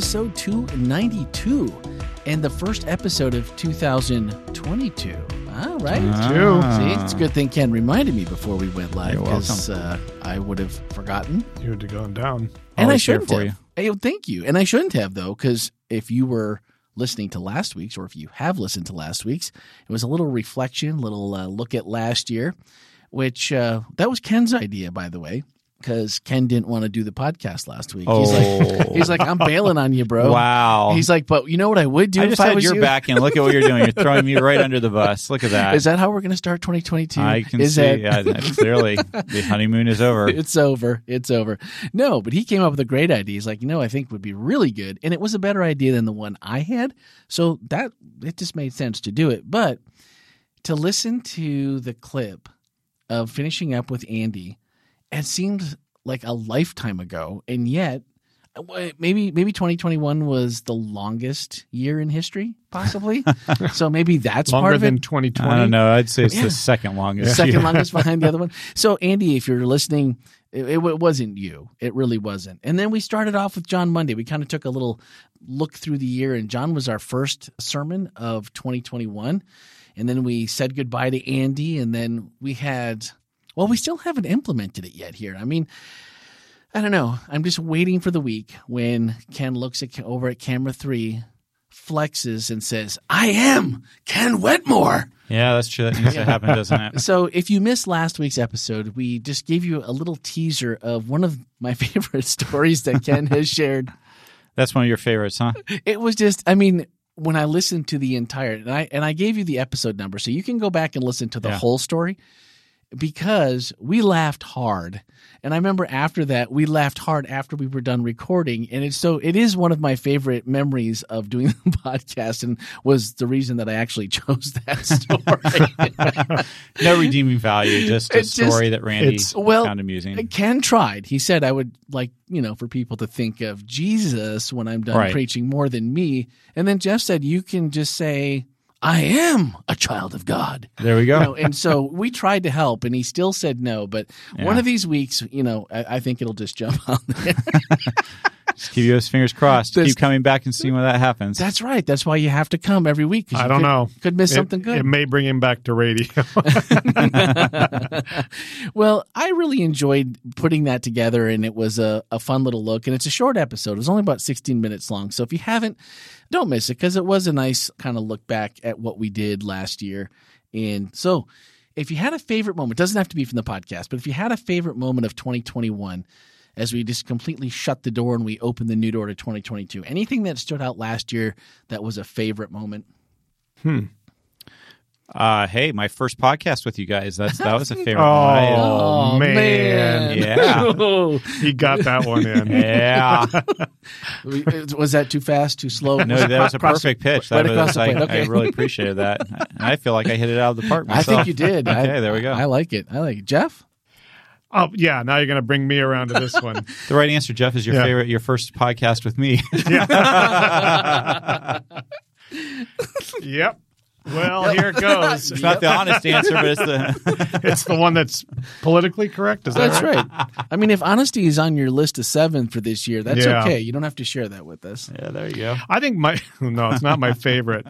episode 292 and the first episode of 2022. All right. Ah. See, it's a good thing Ken reminded me before we went live because uh, I would have forgotten. You would have gone down. And I Always here shouldn't for have. Hey, thank you. And I shouldn't have, though, because if you were listening to last week's, or if you have listened to last week's, it was a little reflection, little uh, look at last year, which uh, that was Ken's idea, by the way, because Ken didn't want to do the podcast last week. He's like, Oh. he's like, I'm bailing on you, bro. Wow. He's like, but you know what I would do I if I had was your you? back in. Look at what you're doing. You're throwing me right under the bus. Look at that. Is that how we're going to start 2022? I can Is see. that- yeah, clearly, the honeymoon is over. it's over. It's over. No, but he came up with a great idea. He's like, you know, I think would be really good, and it was a better idea than the one I had. So that it just made sense to do it. But to listen to the clip of finishing up with Andy, it seemed like a lifetime ago, and yet. uh, Maybe maybe 2021 was the longest year in history, possibly. so maybe that's part Longer of than it. 2020. I don't know. I'd say it's Yeah. the second longest. second year. longest behind the other one. So, Andy, if you're listening, it, it, it wasn't you. It really wasn't. And then we started off with John Monday. We kind of took a little look through the year, and John was our first sermon of 2021. And then we said goodbye to Andy, and then we had, well, we still haven't implemented it yet here. I mean, I don't know. I'm just waiting for the week when Ken looks at over at camera three, flexes, and says, "I am Ken Wetmore." Yeah, that's true. That needs to happen, doesn't it? So, if you missed last week's episode, we just gave you a little teaser of one of my favorite stories that Ken has shared. That's one of your favorites, huh? It was just, I mean, when I listened to the entire, and I and I gave you the episode number, so you can go back and listen to the Yeah. whole story because we laughed hard. And I remember after that, we laughed hard after we were done recording. And it's so, it is one of my favorite memories of doing the podcast and was the reason that I actually chose that story. No redeeming value, just a just- story that Randy it's- well, found amusing. Ken tried. He said, I would like, you know, for people to think of Jesus when I'm done Right. preaching more than me. And then Jeff said, you can just say, I am a child of God. There we go. You know, and so we tried to help and he still said no. But one of these weeks, you know, I, I think it'll just jump on there. Just keep your fingers crossed. This- keep coming back and seeing when that happens. That's right. That's why you have to come every week. I don't could- know. Could miss It- something good. It may bring him back to radio. well, I really enjoyed putting that together, and it was a, a fun little look. And it's a short episode; it was only about 16 minutes long. So if you haven't, don't miss it because it was a nice kind of look back at what we did last year. And so, if you had a favorite moment, doesn't have to be from the podcast, but if you had a favorite moment of 2021, as we just completely shut the door and we opened the new door to 2022, anything that stood out last year that was a favorite moment? Hmm. Uh, hey, my first podcast with you guys. That's that was a favorite. Oh, one. man. Yeah. he got that one in. yeah. was that too fast, too slow? No, that was a Across- perfect pitch. That across was, I. Okay. I really appreciated that. I feel like I hit it out of the park I think you did. I- Okay, there we go. I like it. I like it. Jeff? Oh, yeah. Now you're going to bring me around to this one. The right answer, Jeff, is your Yeah. favorite, your first podcast with me. yep. Well, here it goes. It's not the honest answer, but it's the. It's the one that's politically correct. Is that That's right. I mean, if honesty is on your list of seven for this year, that's Yeah. okay. You don't have to share that with us. yeah, there you go. I think my no, it's not my favorite.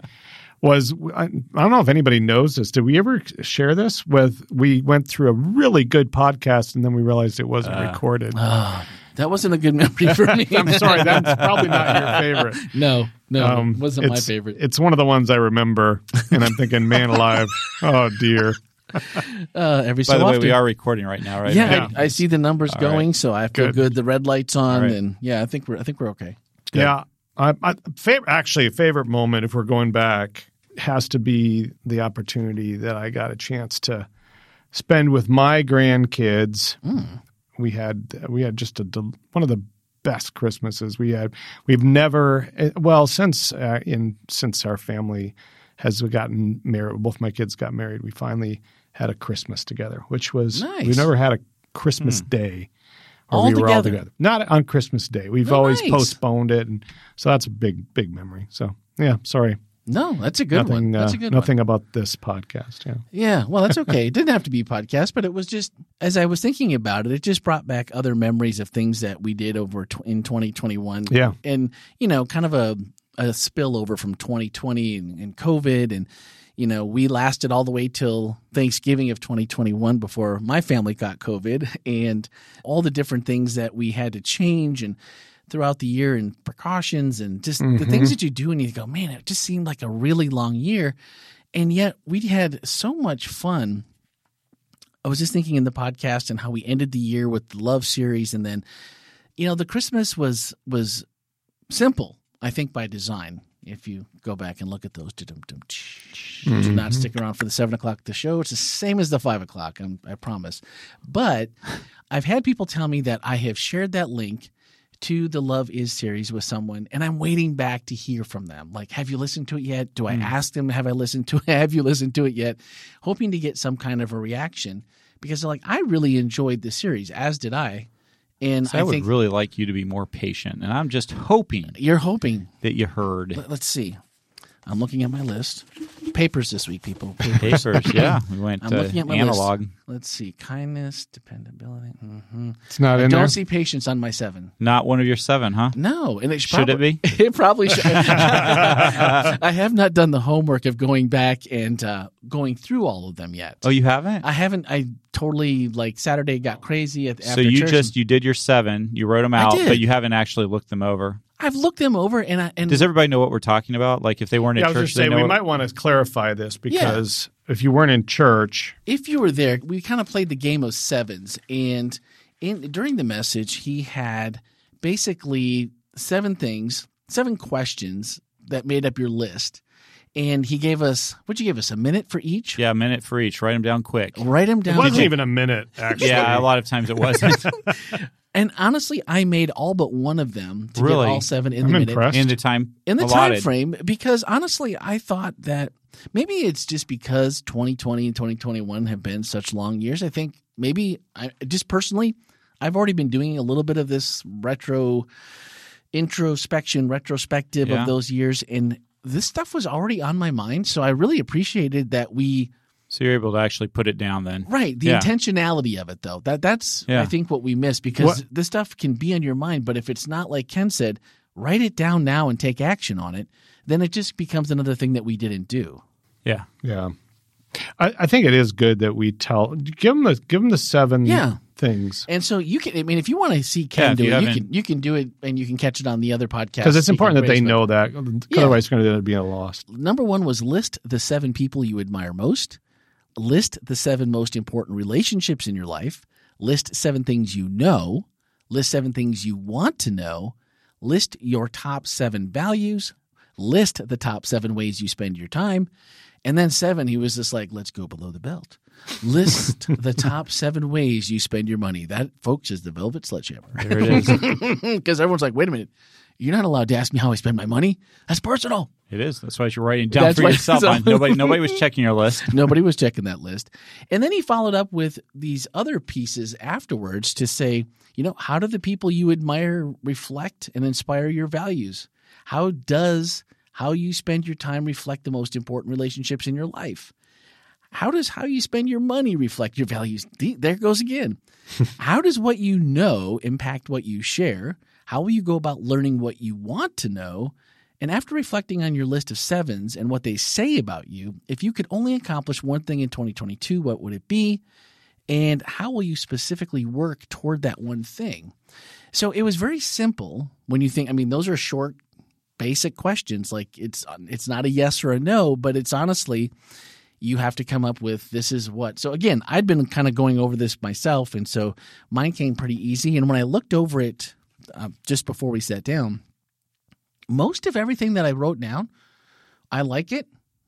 Was I, I don't know if anybody knows this. Did we ever share this with? We went through a really good podcast and then we realized it wasn't Uh, recorded. That wasn't a good memory for me. I'm sorry, that's probably not your favorite. No, no, Um, wasn't my it's- favorite. It's one of the ones I remember, and I'm thinking, man alive, oh dear. Uh, every so By the way, we are recording right now, right? yeah, Yeah. I, I see the numbers All going, so I feel Good. good. The red lights on, All right. and yeah, I think we're I think we're okay. Yeah, I, I, favorite, actually, a favorite moment if we're going back has to be the opportunity that I got a chance to spend with my grandkids. We had we had just a one of the best Christmases we had. We've never eh, well since uh, in since our family has gotten married. Both my kids got married. We finally had a Christmas together, which was Nice. we never had a Christmas day. where All we were all together? together. Not on Christmas Day. We've Oh, always nice. postponed it, and so that's a big, big memory. So yeah, sorry. No, that's a good nothing, one. That's uh, a good nothing one. about this podcast. Yeah. Yeah, well, that's okay. it didn't have to be a podcast, but it was just as I was thinking about it, it just brought back other memories of things that we did over tw- in 2021. Yeah. and you know, kind of a a spillover from 2020 and, and COVID, and you know, we lasted all the way till Thanksgiving of 2021 before my family got COVID, and all the different things that we had to change and throughout the year and precautions and just the things mm-hmm. that you do and you go, man, it just seemed like a really long year. And yet we had so much fun. I was just thinking in the podcast and how we ended the year with the love series and then you know the Christmas was was simple, I think by design. If you go back and look at those, dum-dum, do not mm-hmm. stick around for the seven o'clock the show. It's the same as the five o'clock. I'm, I promise. But I've had people tell me that I have shared that link to the Love Is series with someone, and I'm waiting back to hear from them. Like, have you listened to it yet? Do I hmm. ask them, have I listened to it? Have you listened to it yet? Hoping to get some kind of a reaction because like, I really enjoyed the series, as did I. And So I I would think really like you to be more patient, and I'm just hoping you're hoping. that you heard Let's see. I'm looking at my list. Papers this week, people. Papers. papers. yeah, we went I'm uh, looking at my analog. list. Let's see. Kindness, dependability. Mm-hmm. It's not I in don't there. see patience on my seven. Not one of your seven, huh? No, and it Should it probably, be? It probably should. I have not done the homework of going back and uh, going through all of them yet. Oh, you haven't. I haven't. I totally like Saturday got crazy at so you church. just you did your seven, you wrote them out, did. but you haven't actually looked them over. I've looked them over and I and Does everybody know what we're talking about? Like if they weren't Yeah, I was church, just they saying know we what- might want to clarify this because if you weren't in church, if you were there, we kind of played the game of sevens, and in during the message, he had basically seven things, seven questions that made up your list, and he gave us what'd you give us a minute for each? Yeah, a minute for each. Write them down quick. Write them down. it wasn't even a minute actually. Yeah, a lot of times it wasn't. And honestly, I made all but one of them to Really? get all seven in I'm the minute. impressed. in the time in the allotted. time frame because honestly i thought that maybe it's just because 2020 and 2021 have been such long years i think maybe i just personally i've already been doing a little bit of this retro introspection retrospective Yeah. of those years and this stuff was already on my mind so i really appreciated that we So you're able to actually put it down then. right the Yeah. intentionality of it though that that's Yeah. i think what we miss because What- this stuff can be on your mind but if it's not like ken said write it down now and take action on it then it just becomes another thing that we didn't do Yeah. Yeah. I, I think it is good that we tell give them the give them the seven Yeah. things and so you can i mean if you want to see Yeah, ken if do you it you can you can do it and you can catch it on the other podcast because it's important that they but know that. Yeah. Otherwise, it's going to be a loss. number one was list the seven people you admire most list the seven most important relationships in your life list seven things you know list seven things you want to know list your top seven values list the top seven ways you spend your time and then seven he was just like let's go below the belt list the top seven ways you spend your money that folks is the velvet sledgehammer There it is. because everyone's like wait a minute you're not allowed to ask me how i spend my money that's personal it is. That's why you're writing down That's for yourself. nobody nobody was checking your list. Nobody was checking that list. And then he followed up with these other pieces afterwards to say, you know, how do the people you admire reflect and inspire your values? How does how you spend your time reflect the most important relationships in your life? How does how you spend your money reflect your values? There it goes again. how does what you know impact what you share? How will you go about learning what you want to know? And after reflecting on your list of sevens and what they say about you, if you could only accomplish one thing in 2022, what would it be? And how will you specifically work toward that one thing? So it was very simple when you think, I mean, those are short, basic questions. Like it's it's not a yes or a no, but it's honestly you have to come up with this is what. So again, I'd been kind of going over this myself, and so mine came pretty easy. And when I looked over it uh, just before we sat down, most of everything that I wrote down, I like it.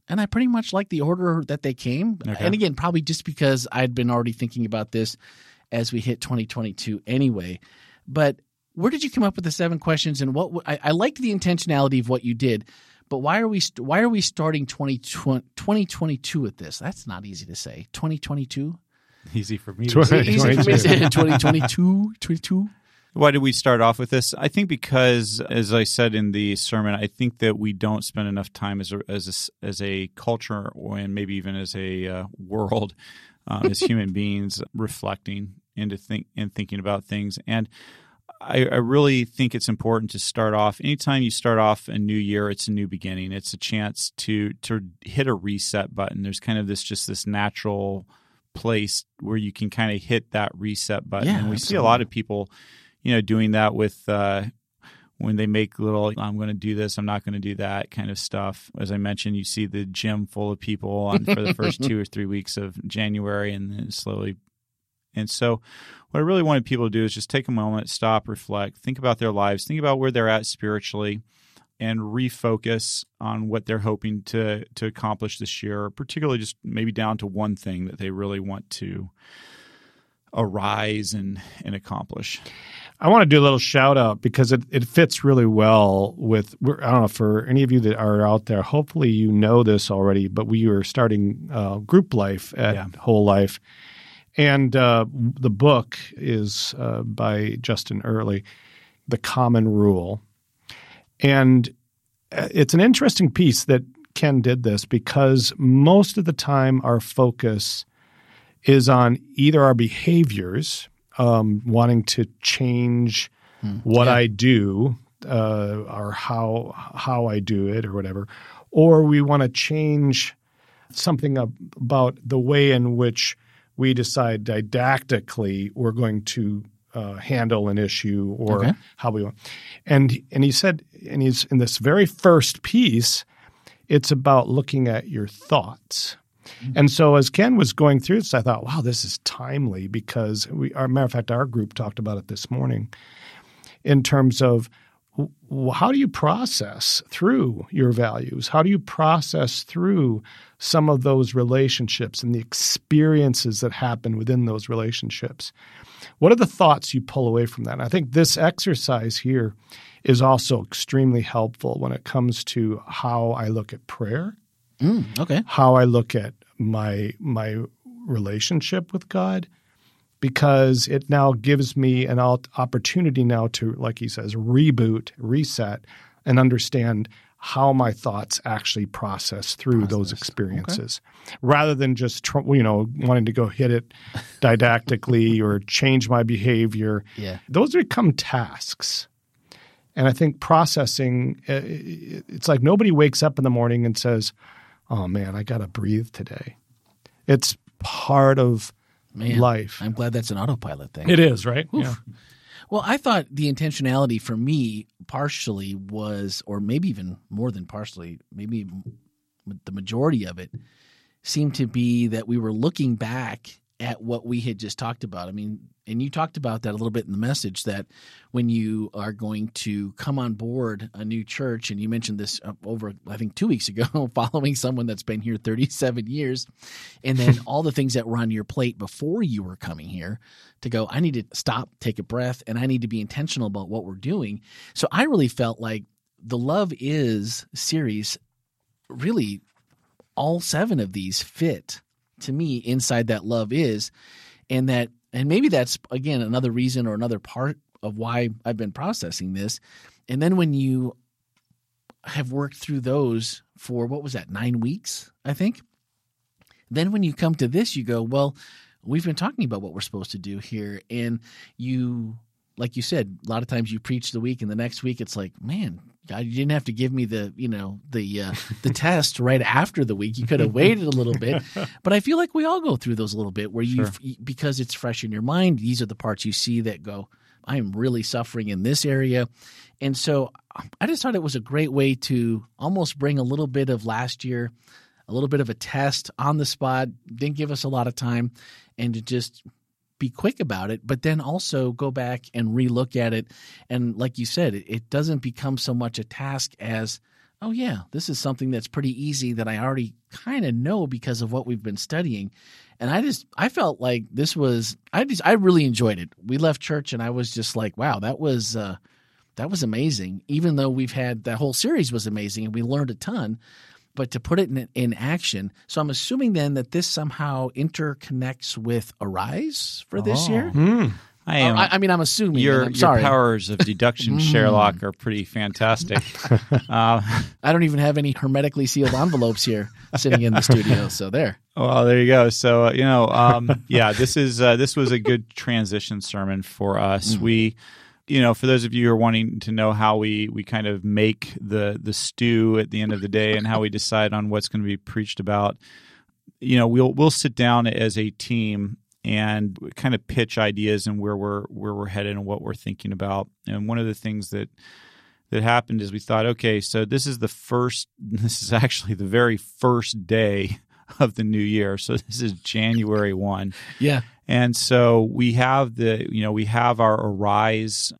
And I pretty much like the order that they came. Okay. And again, probably just because I'd been already thinking about this as we hit 2022 anyway. But where did you come up with the seven questions? And what I liked the intentionality of what you did. But why are we why are we starting 2020, 2022 with this? That's not easy to say. 2022? Easy for me. To Twenty- say. Easy for me to say 22. 2022, 22. Why did we start off with this? I think because, as I said in the sermon, I think that we don't spend enough time as a, as a, as a culture and maybe even as a uh, world, um, as human beings, reflecting into think and thinking about things. And I, I, really think it's important to start off. Anytime you start off a new year, it's a new beginning. It's a chance to to hit a reset button. There's kind of this just this natural place where you can kind of hit that reset button. Yeah, and we absolutely. see a lot of people, you know, doing that with uh, when they make little I'm going to do this, I'm not going to do that kind of stuff. As I mentioned, you see the gym full of people on for the first two or three weeks of January, and then slowly. And so, what I really wanted people to do is just take a moment, stop, reflect, think about their lives, think about where they're at spiritually, and refocus on what they're hoping to to accomplish this year, particularly just maybe down to one thing that they really want to arise and and accomplish. I want to do a little shout out because it, it fits really well with, I don't know, for any of you that are out there, hopefully you know this already, but we are starting uh, group life at Yeah. Whole Life. And uh, the book is uh, by Justin Earley, The Common Rule. And uh, it's an interesting piece that Ken did this because most of the time our focus is on either our behaviors, um, wanting to change what Yeah. I do uh, or how how I do it or whatever, or we want to change something about the way in which we decide didactically we're going to uh, handle an issue or Okay. how we want. And and he said, and he's in this very first piece, it's about looking at your thoughts. And so as Ken was going through this, I thought, wow, this is timely because we, our matter of fact, our group talked about it this morning in terms of how do you process through your values? How do you process through some of those relationships and the experiences that happen within those relationships? What are the thoughts you pull away from that? And I think this exercise here is also extremely helpful when it comes to how I look at prayer Mm, okay. how I look at my my relationship with God because it now gives me an opportunity now to like he says reboot, reset and understand how my thoughts actually process through those Process. experiences rather than just tr- you know wanting to go hit it didactically or change my behavior Yeah. those become tasks. And I think processing, uh, it's like nobody wakes up in the morning and says, oh man, I got to breathe today. It's part of Man, life. I'm glad that's an autopilot thing. It is, right? Yeah. Well, I thought the intentionality for me partially was, or maybe even more than partially, maybe the majority of it seemed to be that we were looking back at what we had just talked about. I mean, and you talked about that a little bit in the message that when you are going to come on board a new church, and you mentioned this uh, over, I think, two weeks ago, following someone that's been here 37 years, and then all the things that were on your plate before you were coming here to go, I need to stop, take a breath, and I need to be intentional about what we're doing. So I really felt like the Love Is series really all seven of these fit to me inside that love is. And that and maybe that's again another reason or another part of why I've been processing this. And then when you have worked through those for what was that 9 weeks I think? Then when you come to this you go well we've been talking about what we're supposed to do here. And you like you said a lot of times you preach the week and the next week it's like man you didn't have to give me the, you know, the uh, the test right after the week. You could have waited a little bit, but I feel like we all go through those a little bit where you, because it's fresh in your mind. These are the parts you see that go, I am really suffering in this area, and so I just thought it was a great way to almost bring a little bit of last year, a little bit of a test on the spot. Didn't give us a lot of time, and to just be quick about it, but then also go back and relook at it. And like you said, it, doesn't become so much a task as, oh, yeah, this is something that's pretty easy that I already kind of know because of what we've been studying. And I just, I felt like this was, I just, I really enjoyed it. We left church and I was just like, wow, that was, uh, that was amazing. Even though we've had that whole series was amazing and we learned a ton, but to put it in, in action. So I'm assuming then that this somehow interconnects with Arise for this year. Hmm. I am. I, I mean, I'm assuming. your I'm your powers of deduction, Sherlock, are pretty fantastic. uh, I don't even have any hermetically sealed envelopes here sitting in the studio. So there. Well, there you go. So uh, you know, um, yeah, this is uh, this was a good transition sermon for us. We, you know, for those of you who are wanting to know how we we kind of make the the stew at the end of the day and how we decide on what's going to be preached about, you know, we'll we'll sit down as a team and kind of pitch ideas and where we're where we're headed and what we're thinking about. And one of the things that that happened is we thought, okay, so this is the first. This is actually the very first day of the new year. So this is January one, Yeah. And so we have the you know we have our Arise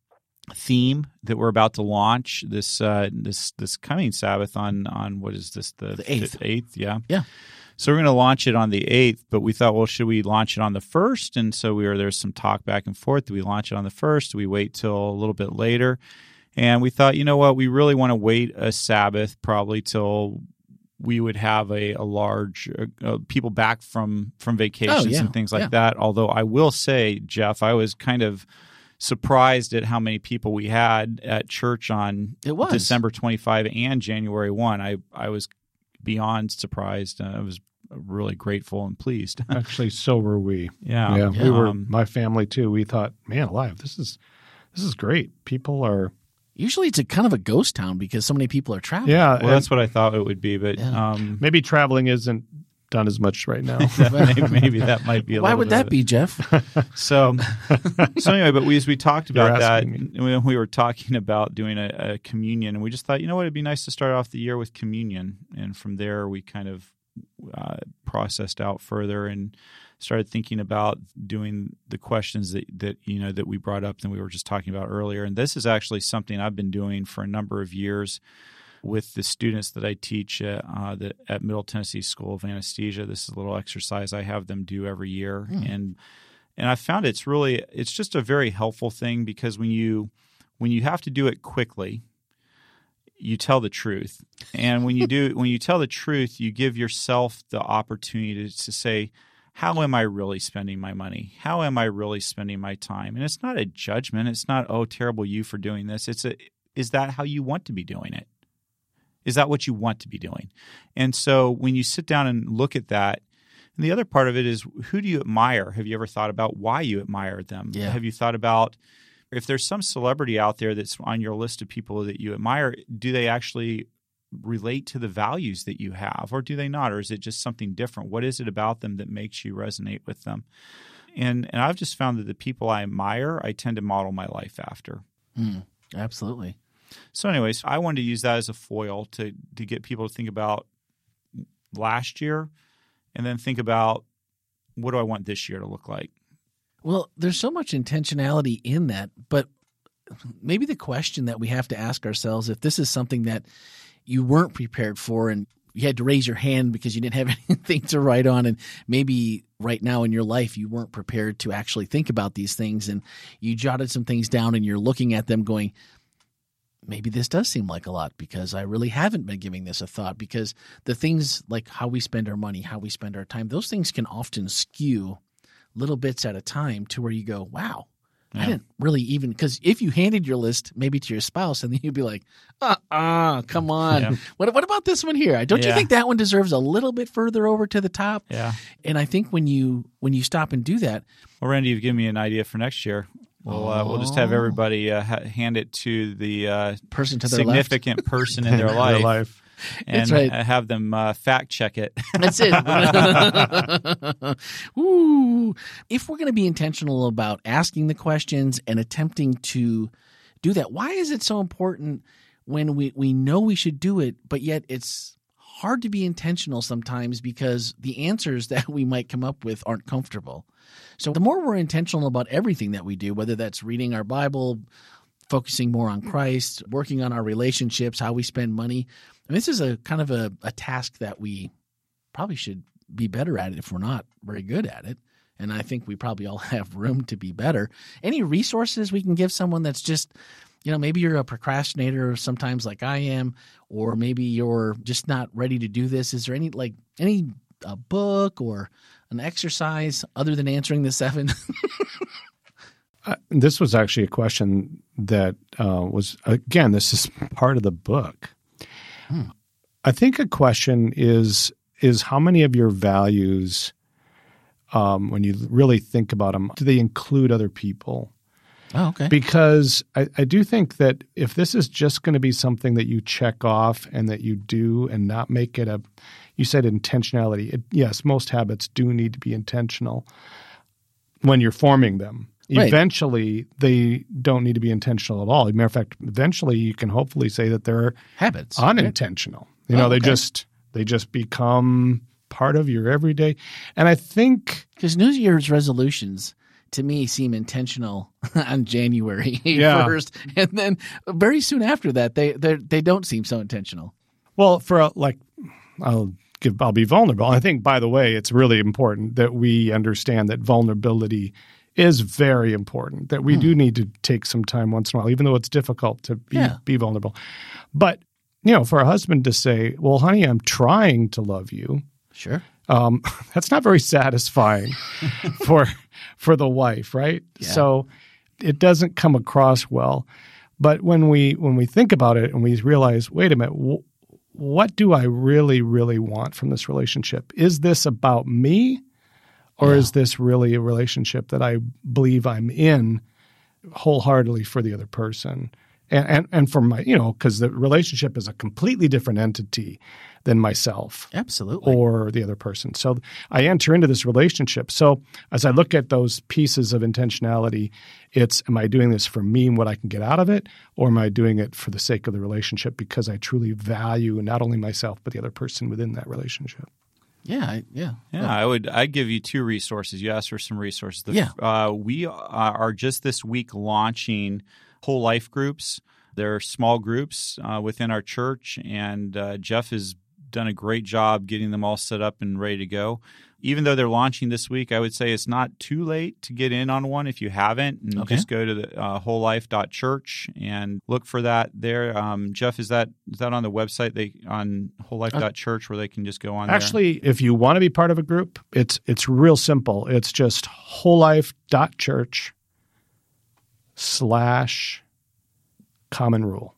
theme that we're about to launch this uh, this this coming Sabbath on on what is this the The 8th. eighth yeah Yeah. so we're going to launch it on the 8th, but we thought, well, should we launch it on the 1st? And so we were there's some talk back and forth. Do we launch it on the 1st? Do we wait till a little bit later? And we thought, you know what, we really want to wait a Sabbath probably till we would have a, a large uh, uh, people back from from vacations Oh, yeah. and things like Yeah. that. Although I will say, Jeff, I was kind of surprised at how many people we had at church on It was. December 25 and January 1. I I was beyond surprised. Uh, I was really grateful and pleased. Actually, so were we. yeah. Yeah, we were. Um, My family too. We thought, man, alive, this is this is great. People are. Usually it's a kind of a ghost town because so many people are traveling. Yeah, well, that's what I thought it would be, but Yeah. um, maybe traveling isn't done as much right now. maybe, maybe that might be. A Why little would bit that be, Jeff? So, so anyway, but we as we talked about that, me. when we were talking about doing a, a communion, and we just thought, you know what, it'd be nice to start off the year with communion, and from there we kind of uh, processed out further and started thinking about doing the questions that that you know that we brought up and we were just talking about earlier. And this is actually something I've been doing for a number of years with the students that I teach at, uh, the, at Middle Tennessee School of Anesthesia. This is a little exercise I have them do every year, and and I found it's really it's just a very helpful thing because when you when you have to do it quickly, you tell the truth, and when you do when you tell the truth, you give yourself the opportunity to, to say. How am I really spending my money? How am I really spending my time? And it's not a judgment. It's not, oh, terrible you for doing this. It's a, is that how you want to be doing it? Is that what you want to be doing? And so when you sit down and look at that, and the other part of it is who do you admire? Have you ever thought about why you admire them? Yeah. Have you thought about if there's some celebrity out there that's on your list of people that you admire, do they actually relate to the values that you have or do they not or is it just something different? What is it about them that makes you resonate with them? And and I've just found that the people I admire, I tend to model my life after. Mm, absolutely. So, anyways, I wanted to use that as a foil to to get people to think about last year, and then think about what do I want this year to look like. Well, there's so much intentionality in that, but maybe the question that we have to ask ourselves if this is something that you weren't prepared for and you had to raise your hand because you didn't have anything to write on and maybe right now in your life you weren't prepared to actually think about these things and you jotted some things down and you're looking at them going maybe this does seem like a lot because I really haven't been giving this a thought because the things like how we spend our money, how we spend our time, those things can often skew little bits at a time to where you go, wow, I didn't really even because if you handed your list maybe to your spouse and then you'd be like, uh uh come on. Yeah. What what about this one here? Don't you think that one deserves a little bit further over to the top? Yeah. And I think when you when you stop and do that, Well, Randy, you've given me an idea for next year. We'll uh, we'll just have Oh. everybody uh, ha- hand it to the uh, person to their left. significant person in their Their life, life. And right. have them uh, fact check it. That's it. Ooh. If we're going to be intentional about asking the questions and attempting to do that, why is it so important when we, we know we should do it, but yet it's hard to be intentional sometimes because the answers that we might come up with aren't comfortable? So the more we're intentional about everything that we do, whether that's reading our Bible, focusing more on Christ, working on our relationships, how we spend money. And this is a kind of a, a task that we probably should be better at it if we're not very good at it. And I think we probably all have room to be better. Any resources we can give someone that's just, you know, maybe you're a procrastinator sometimes like I am, or maybe you're just not ready to do this. Is there any like any a book or an exercise other than answering the seven? uh, this was actually a question that uh, was again. This is part of the book. Hmm. I think a question is is how many of your values, um, when you really think about them, do they include other people? Oh, okay. Because I, I do think that if this is just going to be something that you check off and that you do and not make it a, you said intentionality. It, yes, most habits do need to be intentional when you're forming them. Right. Eventually, they don't need to be intentional at all. As a matter of fact, eventually you can hopefully say that they're habits unintentional. You know, oh, okay. they just they just become part of your everyday. And I think because New Year's resolutions to me seem intentional on January yeah. 1st and then very soon after that they they don't seem so intentional. Well, for a, like I'll give I'll be vulnerable. I think by the way it's really important that we understand that vulnerability is very important that we hmm. do need to take some time once in a while even though it's difficult to be yeah. be vulnerable. But you know, for a husband to say, "Well, honey, I'm trying to love you." Sure. Um, that's not very satisfying for for the wife, right? Yeah. So it doesn't come across well. But when we when we think about it and we realize, wait a minute, wh- what do I really really want from this relationship? Is this about me, or yeah. is this really a relationship that I believe I'm in wholeheartedly for the other person? and and, and for my you know because the relationship is a completely different entity than myself absolutely. or the other person. So i enter into this relationship. So as i look at those pieces of intentionality it's am i doing this for me and what i can get out of it? Or am i doing it for the sake of the relationship because i truly value not only myself but the other person within that relationship yeah, yeah, yeah. I would. I give you two resources. You asked for some resources. The, yeah, uh, we are just this week launching whole life groups. They're small groups uh, within our church, and uh, Jeff has done a great job getting them all set up and ready to go. Even though they're launching this week, I would say it's not too late to get in on one if you haven't. And okay. just go to the uh, wholelife.church and look for that there. Um, Jeff, is that is that on the website they on wholelife.church where they can just go on Actually, there? if you want to be part of a group, it's it's real simple. It's just wholelife.church slash common rule.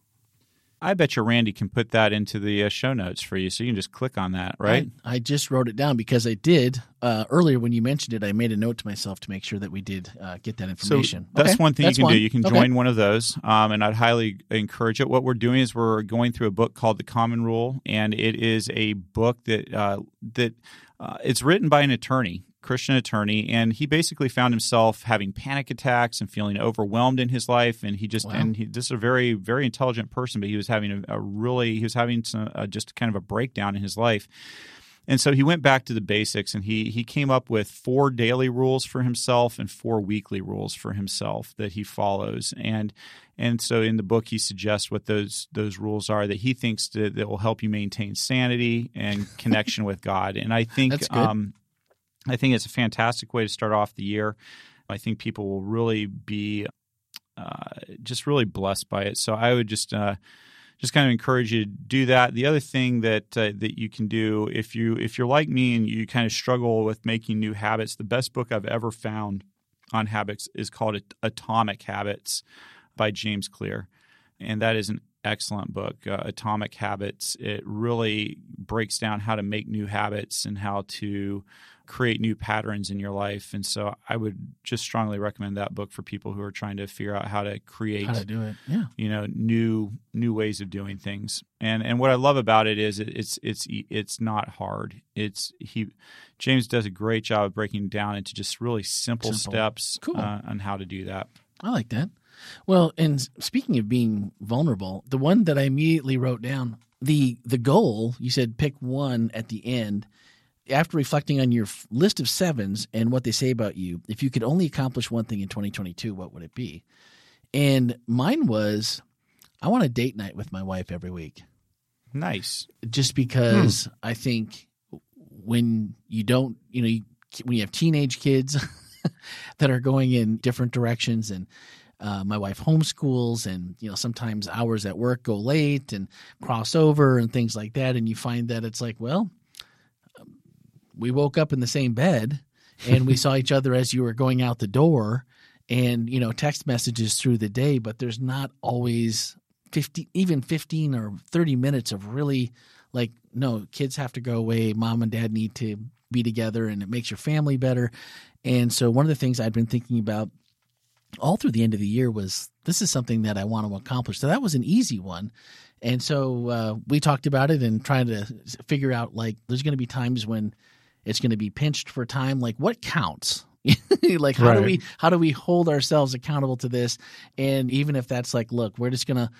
I bet you Randy can put that into the uh, show notes for you, so you can just click on that, right? I, I just wrote it down because I did uh, earlier when you mentioned it. I made a note to myself to make sure that we did uh, get that information. So that's okay. one thing that's you can one. do. You can okay. join one of those, um, and I'd highly encourage it. What we're doing is we're going through a book called The Common Rule, and it is a book that uh, that uh, it's written by an attorney Christian attorney, and he basically found himself having panic attacks and feeling overwhelmed in his life. And he just wow. and he, this is a very very intelligent person, but he was having a, a really he was having some, uh, just kind of a breakdown in his life. And so he went back to the basics and he he came up with four daily rules for himself and four weekly rules for himself that he follows. And and so in the book he suggests what those those rules are that he thinks that, that will help you maintain sanity and connection with God. And I think um, I think it's a fantastic way to start off the year. I think people will really be uh, just really blessed by it. So I would just uh, just kind of encourage you to do that. The other thing that uh, that you can do if you if you're like me and you kind of struggle with making new habits, the best book I've ever found on habits is called Atomic Habits by James Clear, and that is an excellent book, uh, Atomic Habits. It really breaks down how to make new habits and how to create new patterns in your life. And so I would just strongly recommend that book for people who are trying to figure out how to create how to do it. Yeah. You know, new new ways of doing things. And and what I love about it is it, it's it's it's not hard. It's he James does a great job of breaking down into just really simple, simple. steps cool. uh, on how to do that. I like that. Well, and speaking of being vulnerable, the one that I immediately wrote down, the the goal, you said pick one at the end after reflecting on your list of sevens and what they say about you, if you could only accomplish one thing in 2022, what would it be? And mine was, I want a date night with my wife every week. Nice. Just because hmm. I think when you don't, you know, you, when you have teenage kids that are going in different directions and uh, my wife homeschools and you know sometimes hours at work go late and cross over and things like that and you find that it's like well we woke up in the same bed and we saw each other as you were going out the door and you know text messages through the day, but there's not always 50 even 15 or 30 minutes of really like no kids have to go away mom and dad need to be together and it makes your family better. And so one of the things i'd been thinking about all through the end of the year was this is something that i want to accomplish. So that was an easy one. And so uh, we talked about it and trying to figure out like there's going to be times when it's going to be pinched for time. Like what counts? Like how Right. do we how do we hold ourselves accountable to this? And even if that's like look we're just gonna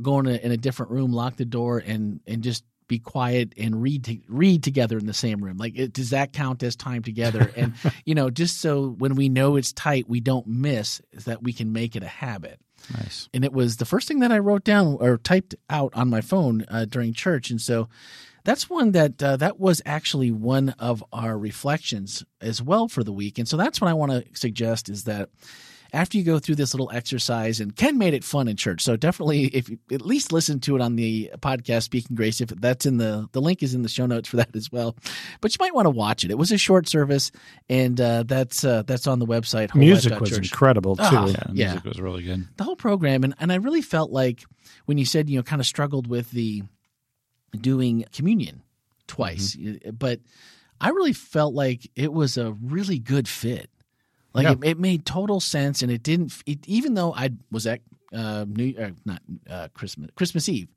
go in a, in a different room lock the door and and just be quiet and read to, read together in the same room. Like it, does that count as time together? And you know just so when we know it's tight we don't miss is that we can make it a habit. Nice. and it was the first thing that I wrote down or typed out on my phone uh, during church, and so that's one that uh, that was actually one of our reflections as well for the week, and so that's what I want to suggest is that after you go through this little exercise, and Ken made it fun in church, so definitely if you at least listen to it on the podcast Speaking Grace, if that's in the the link is in the show notes for that as well, but you might want to watch it. It was a short service, and uh, that's uh, that's on the website. Music was wholelife.church. incredible too. Ah. Yeah, Yeah. music was really good. the whole program and, and i really felt like when you said you know kind of struggled with the doing communion twice but i really felt like it was a really good fit like Yeah. it, it made total sense and it didn't it, even though i was at uh, new uh, not uh, christmas christmas eve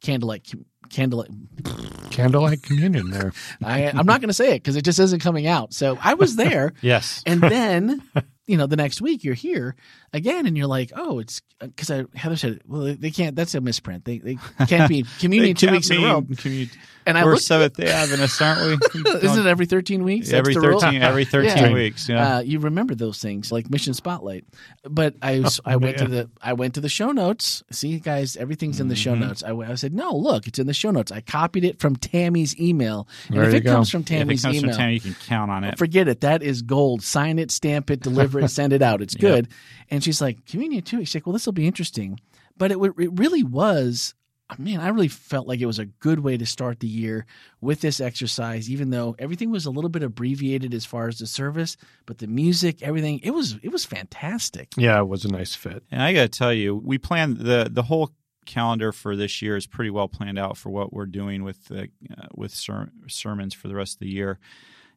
candlelight candlelight Candlelight communion there. I, i'm not going to say it because it just isn't coming out so i was there Yes. and then you know the next week you're here again and you're like oh it's because I Heather said well they can't that's a misprint they they can't be communion two weeks in a row can't be commu- and I We're Seventh Day Adventists, aren't we? isn't it every 13 weeks every thirteen every thirteen Yeah. weeks? Yeah. Uh, you remember those things like Mission Spotlight, but I was, I went to the I went to the show notes. See, guys, everything's in the show Mm-hmm. notes. I, I said, no, look, it's in the show notes. I copied it from Tammy's email, and There if it go. comes from if it Tammy's comes email, from Tammy, you can count on it. Forget it. That is gold. Sign it, stamp it, deliver it, send it out. It's good. And she's like, Communion too. She's like, Well, this will be interesting. But it, w- it really was, man, I really felt like it was a good way to start the year with this exercise, even though everything was a little bit abbreviated as far as the service, but the music, everything, it was it was fantastic. Yeah, it was a nice fit. And I got to tell you, we planned the the whole calendar for this year is pretty well planned out for what we're doing with the, uh, with ser- sermons for the rest of the year.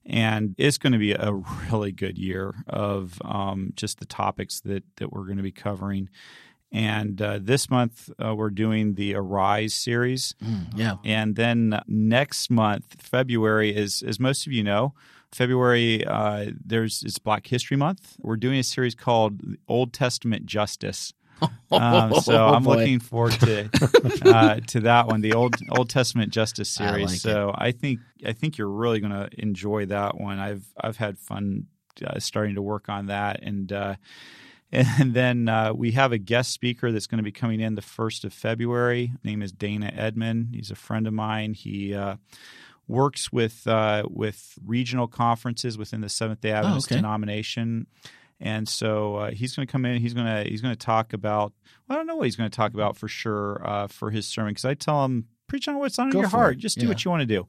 And it's going to be a really good year of um, just the topics that, that we're going to be covering. And uh, this month, uh, we're doing the Arise series. Yeah. And then next month, February, is as most of you know, February uh, there's it's Black History Month. We're doing a series called Old Testament Justice. Um, so Oh, I'm boy. looking forward to uh, to that one, the Old Old Testament Justice I series. like so I think I think you're really going to enjoy that one. I've I've had fun uh, starting to work on that, and uh, and then uh, we have a guest speaker that's going to be coming in the first of February. His name is Dana Edmond. He's a friend of mine. He uh, works with uh, with regional conferences within the Seventh Day Adventist okay. denomination. And so uh, he's going to come in. He's going to he's going to talk about. Well, I don't know what he's going to talk about for sure uh, for his sermon because I tell him preach on what's on Go your heart. it. Just do Yeah. what you want to do.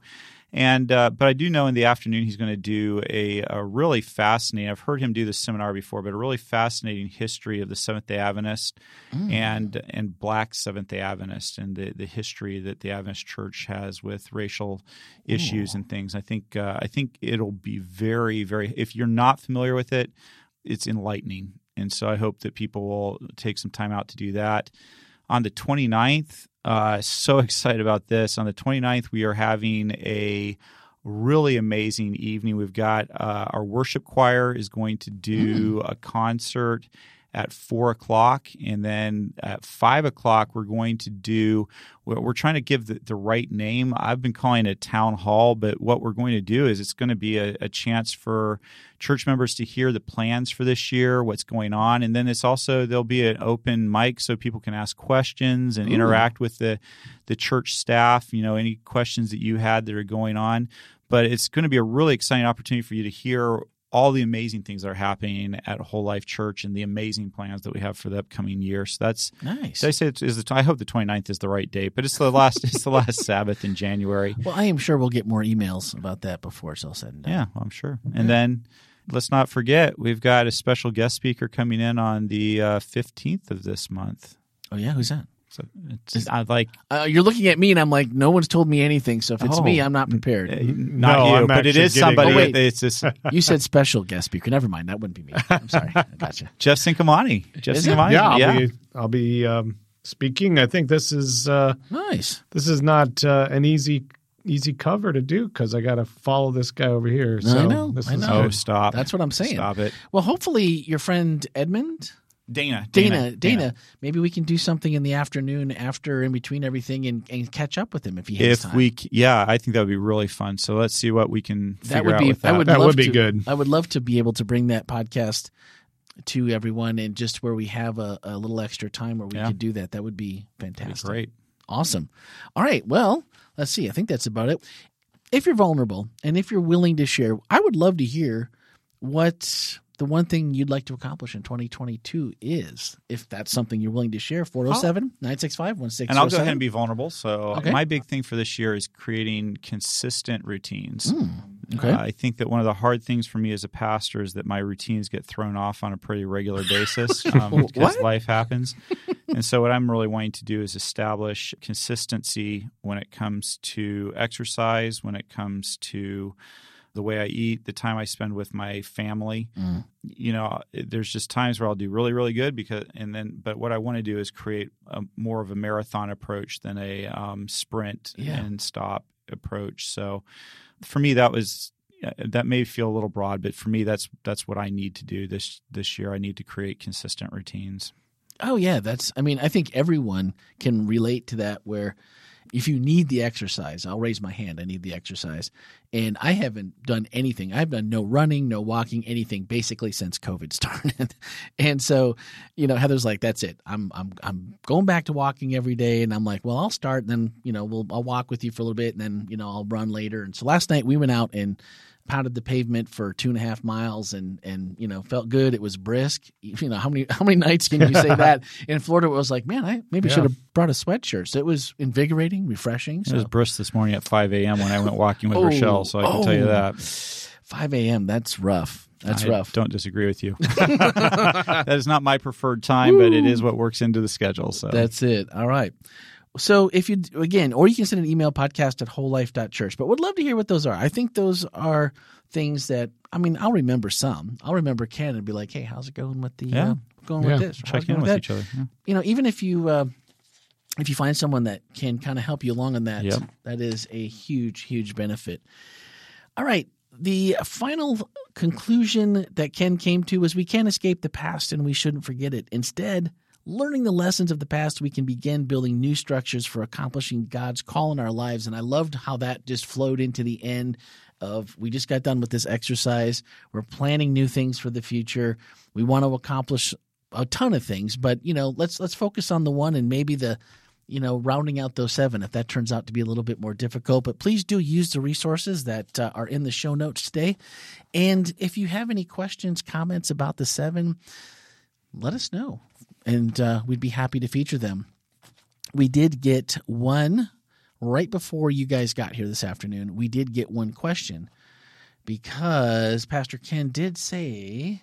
And uh, but I do know in the afternoon he's going to do a, a really fascinating. I've heard him do this seminar before, but a really fascinating history of the Seventh Day Adventist Mm. and and Black Seventh Day Adventist and the the history that the Adventist Church has with racial issues and things. I think uh, I think it'll be very very. If you're not familiar with it, it's enlightening, and so I hope that people will take some time out to do that. On the 29th, uh, so excited about this. On the 29th, we are having a really amazing evening. We've got uh, our worship choir is going to do a concert at four o'clock, and then at five o'clock we're going to do. We're we're trying to give the, the right name. I've been calling it a town hall, but what we're going to do is it's going to be a, a chance for church members to hear the plans for this year, what's going on, and then it's also there'll be an open mic so people can ask questions and Ooh. interact with the the church staff. You know, any questions that you had that are going on. But it's going to be a really exciting opportunity for you to hear all the amazing things that are happening at Whole Life Church and the amazing plans that we have for the upcoming year. So that's Nice. I say is the I hope the 29th is the right date, but it's the last it's the last Sabbath in January. Well, I am sure we'll get more emails about that before it's all said and done. Yeah, well, I'm sure. And then let's not forget we've got a special guest speaker coming in on the uh, fifteenth of this month. Oh yeah, who's that? So it's I like Uh, you're looking at me, and I'm like, no one's told me anything. So if it's Oh. me, I'm not prepared. uh, not No, you, I'm but it actually is getting- somebody. Oh, wait. it's just You said special guest speaker. Never mind. That wouldn't be me. I'm sorry. I gotcha. Jeff Sincomani. Jeff Is it? Yeah, I'll yeah. be I'll be um, speaking. I think this is uh, Nice. this is not uh, an easy easy cover to do because I got to follow this guy over here. I know, This I is know. Oh, stop! That's what I'm saying. Stop it, Well, hopefully your friend Edmund, Dana. Dana, Dana, maybe we can do something in the afternoon after, in between everything, and, and catch up with him if he has If time. we, yeah, I think that would be really fun. So let's see what we can that figure would out be. with that. I would That love would be to- good. I would love to be able to bring that podcast to everyone, and just where we have a, a little extra time where we Yeah. could do that. That would be That'd be fantastic. great. Awesome. All right. Well, let's see. I think that's about it. If you're vulnerable and if you're willing to share, I would love to hear what the one thing you'd like to accomplish in 2022 is. If that's something you're willing to share, 407 965 And I'll go ahead and be vulnerable. So Okay. my big thing for this year is creating consistent routines. Okay. Uh, I think that one of the hard things for me as a pastor is that my routines get thrown off on a pretty regular basis um, because life happens. and so, what I'm really wanting to do is establish consistency when it comes to exercise, when it comes to the way I eat, the time I spend with my family. Mm. You know, there's just times where I'll do really, really good because, and then, but what I want to do is create a, more of a marathon approach than a um, sprint Yeah. and stop approach. So, for me, that was uh, that may feel a little broad, but for me, that's that's what I need to do this this year. I need to create consistent routines. Oh yeah, that's. I mean, I think everyone can relate to that. Where if you need the exercise, I'll raise my hand. I need the exercise, and I haven't done anything. I've done no running, no walking, anything basically since COVID started. and so, you know, Heather's like, "That's it. I'm I'm I'm going back to walking every day." And I'm like, "Well, I'll start, and then you know, we'll I'll walk with you for a little bit, and then you know, I'll run later." And so last night we went out and pounded the pavement for two and a half miles and and you know felt good it was brisk you know how many how many nights can you say that in florida it was like man i maybe Yeah. should have brought a sweatshirt so it was invigorating refreshing It was brisk this morning at 5 a.m. when I went walking with Oh, Rochelle, so I can tell you oh. that. 5 a.m that's rough that's I rough Don't disagree with you. that is not my preferred time, but it is what works into the schedule. So That's it. All right. So if you again, or you can send an email podcast at wholelife.church, but would love to hear what those are. I think those are things that I mean, I'll remember some. I'll remember Ken and be like, Hey, how's it going with the Yeah. uh, going Yeah. with this? Check in with each other. Yeah. You know, even if you uh, if you find someone that can kind of help you along on that, Yep. that is a huge, huge benefit. All right. The final conclusion that Ken came to was we can't escape the past and we shouldn't forget it. Instead, learning the lessons of the past, we can begin building new structures for accomplishing God's call in our lives. And I loved how that just flowed into the end of we just got done with this exercise. We're planning new things for the future. We want to accomplish a ton of things, but you know, let's let's focus on the one and maybe the you know, rounding out those seven if that turns out to be a little bit more difficult. But please do use the resources that uh, are in the show notes today. And if you have any questions, comments about the seven, let us know. And uh, we'd be happy to feature them. We did get one right before you guys got here this afternoon. We did get one question because Pastor Ken did say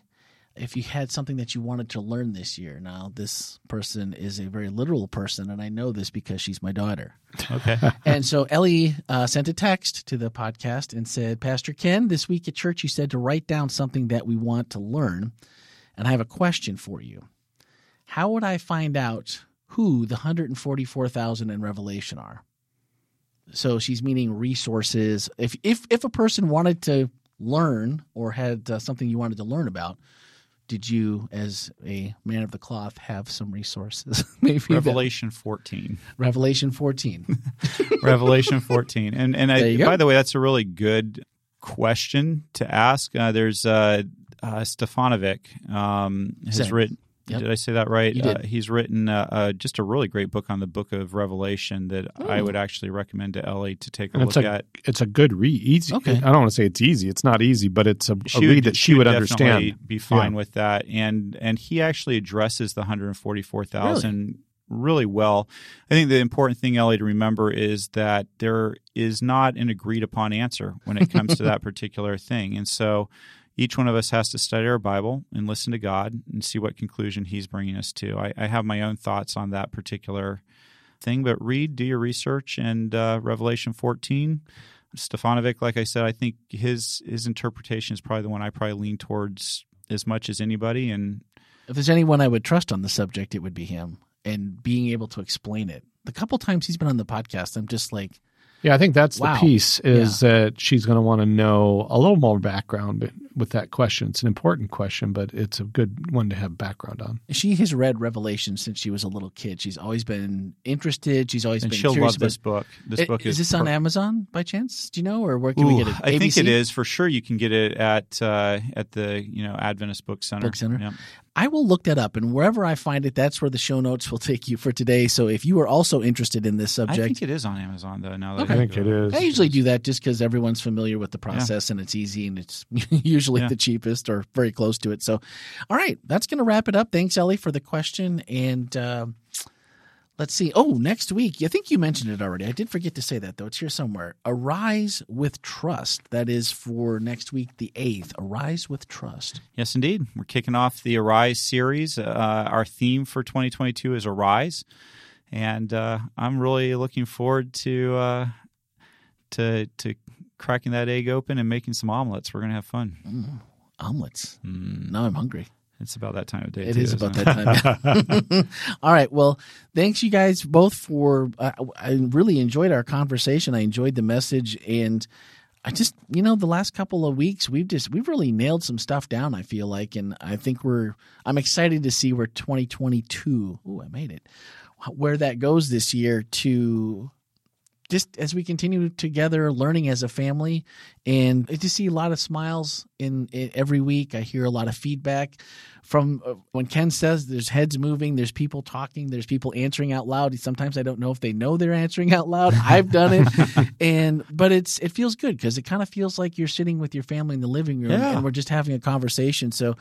if you had something that you wanted to learn this year. Now, this person is a very literal person, and I know this because she's my daughter. Okay. and so Ellie uh, sent a text to the podcast and said, Pastor Ken, this week at church, you said to write down something that we want to learn. And I have a question for you. How would I find out who the 144,000 in Revelation are? So she's meaning resources. If if if a person wanted to learn or had uh, something you wanted to learn about, did you, as a man of the cloth, have some resources? Maybe that- Revelation 14. Revelation 14. Revelation 14. And and I, by the way, that's a really good question to ask. Uh, there's uh, uh, Stefanovic um, has Said. written. Yep. Did I say that right? You did. Uh, he's written uh, uh, just a really great book on the book of Revelation that I would actually recommend to Ellie to take a And look a at. it's a good read. Easy. Okay. I don't want to say it's easy. It's not easy, but it's a, a She read that she would definitely understand. Be fine Yeah. with that, and and he actually addresses the 144,000 really well. I think the important thing, Ellie, to remember is that there is not an agreed upon answer when it comes to that particular thing. And so, each one of us has to study our Bible and listen to God and see what conclusion He's bringing us to. I, I have my own thoughts on that particular thing, but read, do your research, and uh, Revelation 14. Stefanovic, like I said, I think his his interpretation is probably the one I probably lean towards as much as anybody. And if there's anyone I would trust on the subject, it would be him. And being able to explain it. The couple times he's been on the podcast, I'm just like, yeah, I think that's Wow. the piece is that she's going to want to know a little more background but with that question. It's an important question, but it's a good one to have background on. she has read Revelation since she was a little kid. She's always been interested. She's always and been she'll curious love this book. This I- book is is, this on Amazon by chance? Do you know, or where can Ooh, we get it? I think it is for sure. You can get it at uh, at the you know Adventist Book Center. Book Center? Yep. I will look that up, and wherever I find it, that's where the show notes will take you for today. So if you are also interested in this subject, I think it is on Amazon though. Now that Okay. I think it is. I usually do that just because everyone's familiar with the process and it's easy and it's usually Yeah. the cheapest or very close to it. So, all right, that's going to wrap it up. Thanks, Ellie, for the question. And uh, let's see. Oh, next week. I think you mentioned it already. I did forget to say that, though. It's here somewhere. Arise with Trust. That is for next week, the 8th. Arise with Trust. Yes, indeed. We're kicking off the Arise series. Uh, our theme for 2022 is Arise, and uh, I'm really looking forward to uh, to to cracking that egg open and making some omelets. We're gonna have fun. Mm, omelets. Mm, Now I'm hungry. it's about that time of day. It too, is about it? that time. All right. Well, thanks you guys both for. Uh, I really enjoyed our conversation. I enjoyed the message, and I just, you know, the last couple of weeks we've just we've really nailed some stuff down. I feel like, and I think we're. I'm excited to see where 2022. Oh, I made it. Where that goes this year to just as we continue together learning as a family and I just see a lot of smiles in, in every week. I hear a lot of feedback from uh, when ken says there's heads moving there's people talking there's people answering out loud. Sometimes i don't know if they know they're answering out loud. I've done it. And but it's it feels good because it kind of feels like you're sitting with your family in the living room Yeah. and we're just having a conversation. So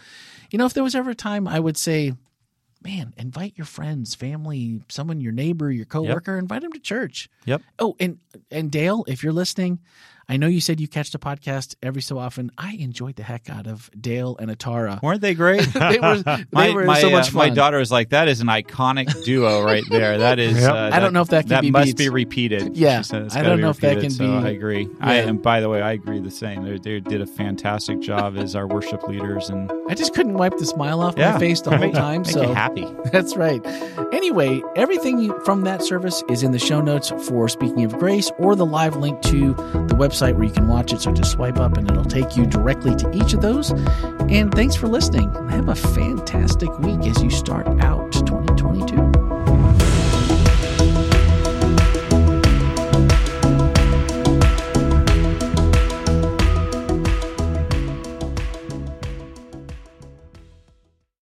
you know if there was ever a time i would say man invite your friends family someone your neighbor your coworker invite them to church Yep. Oh, and and Dale, if you're listening, I know you said you catch the podcast every so often. I enjoyed the heck out of Dale and Atara. Weren't they great? they were they my were my, so much uh, fun. my daughter is like, "That is an iconic duo right there. That is." Yep. Uh, I don't know if that can be that be must beat. be repeated. Yeah, She said I don't be know if that can so be- I agree. I and by the way, I agree the same. They, they did a fantastic job as our worship leaders, and I just couldn't wipe the smile off yeah, my face the whole Make- time. make So you happy. That's right. Anyway, everything you, from that service is in the show notes for Speaking of Grace or the live link to the website where you can watch it. So just swipe up and it'll take you directly to each of those. And thanks for listening. Have a fantastic week as you start out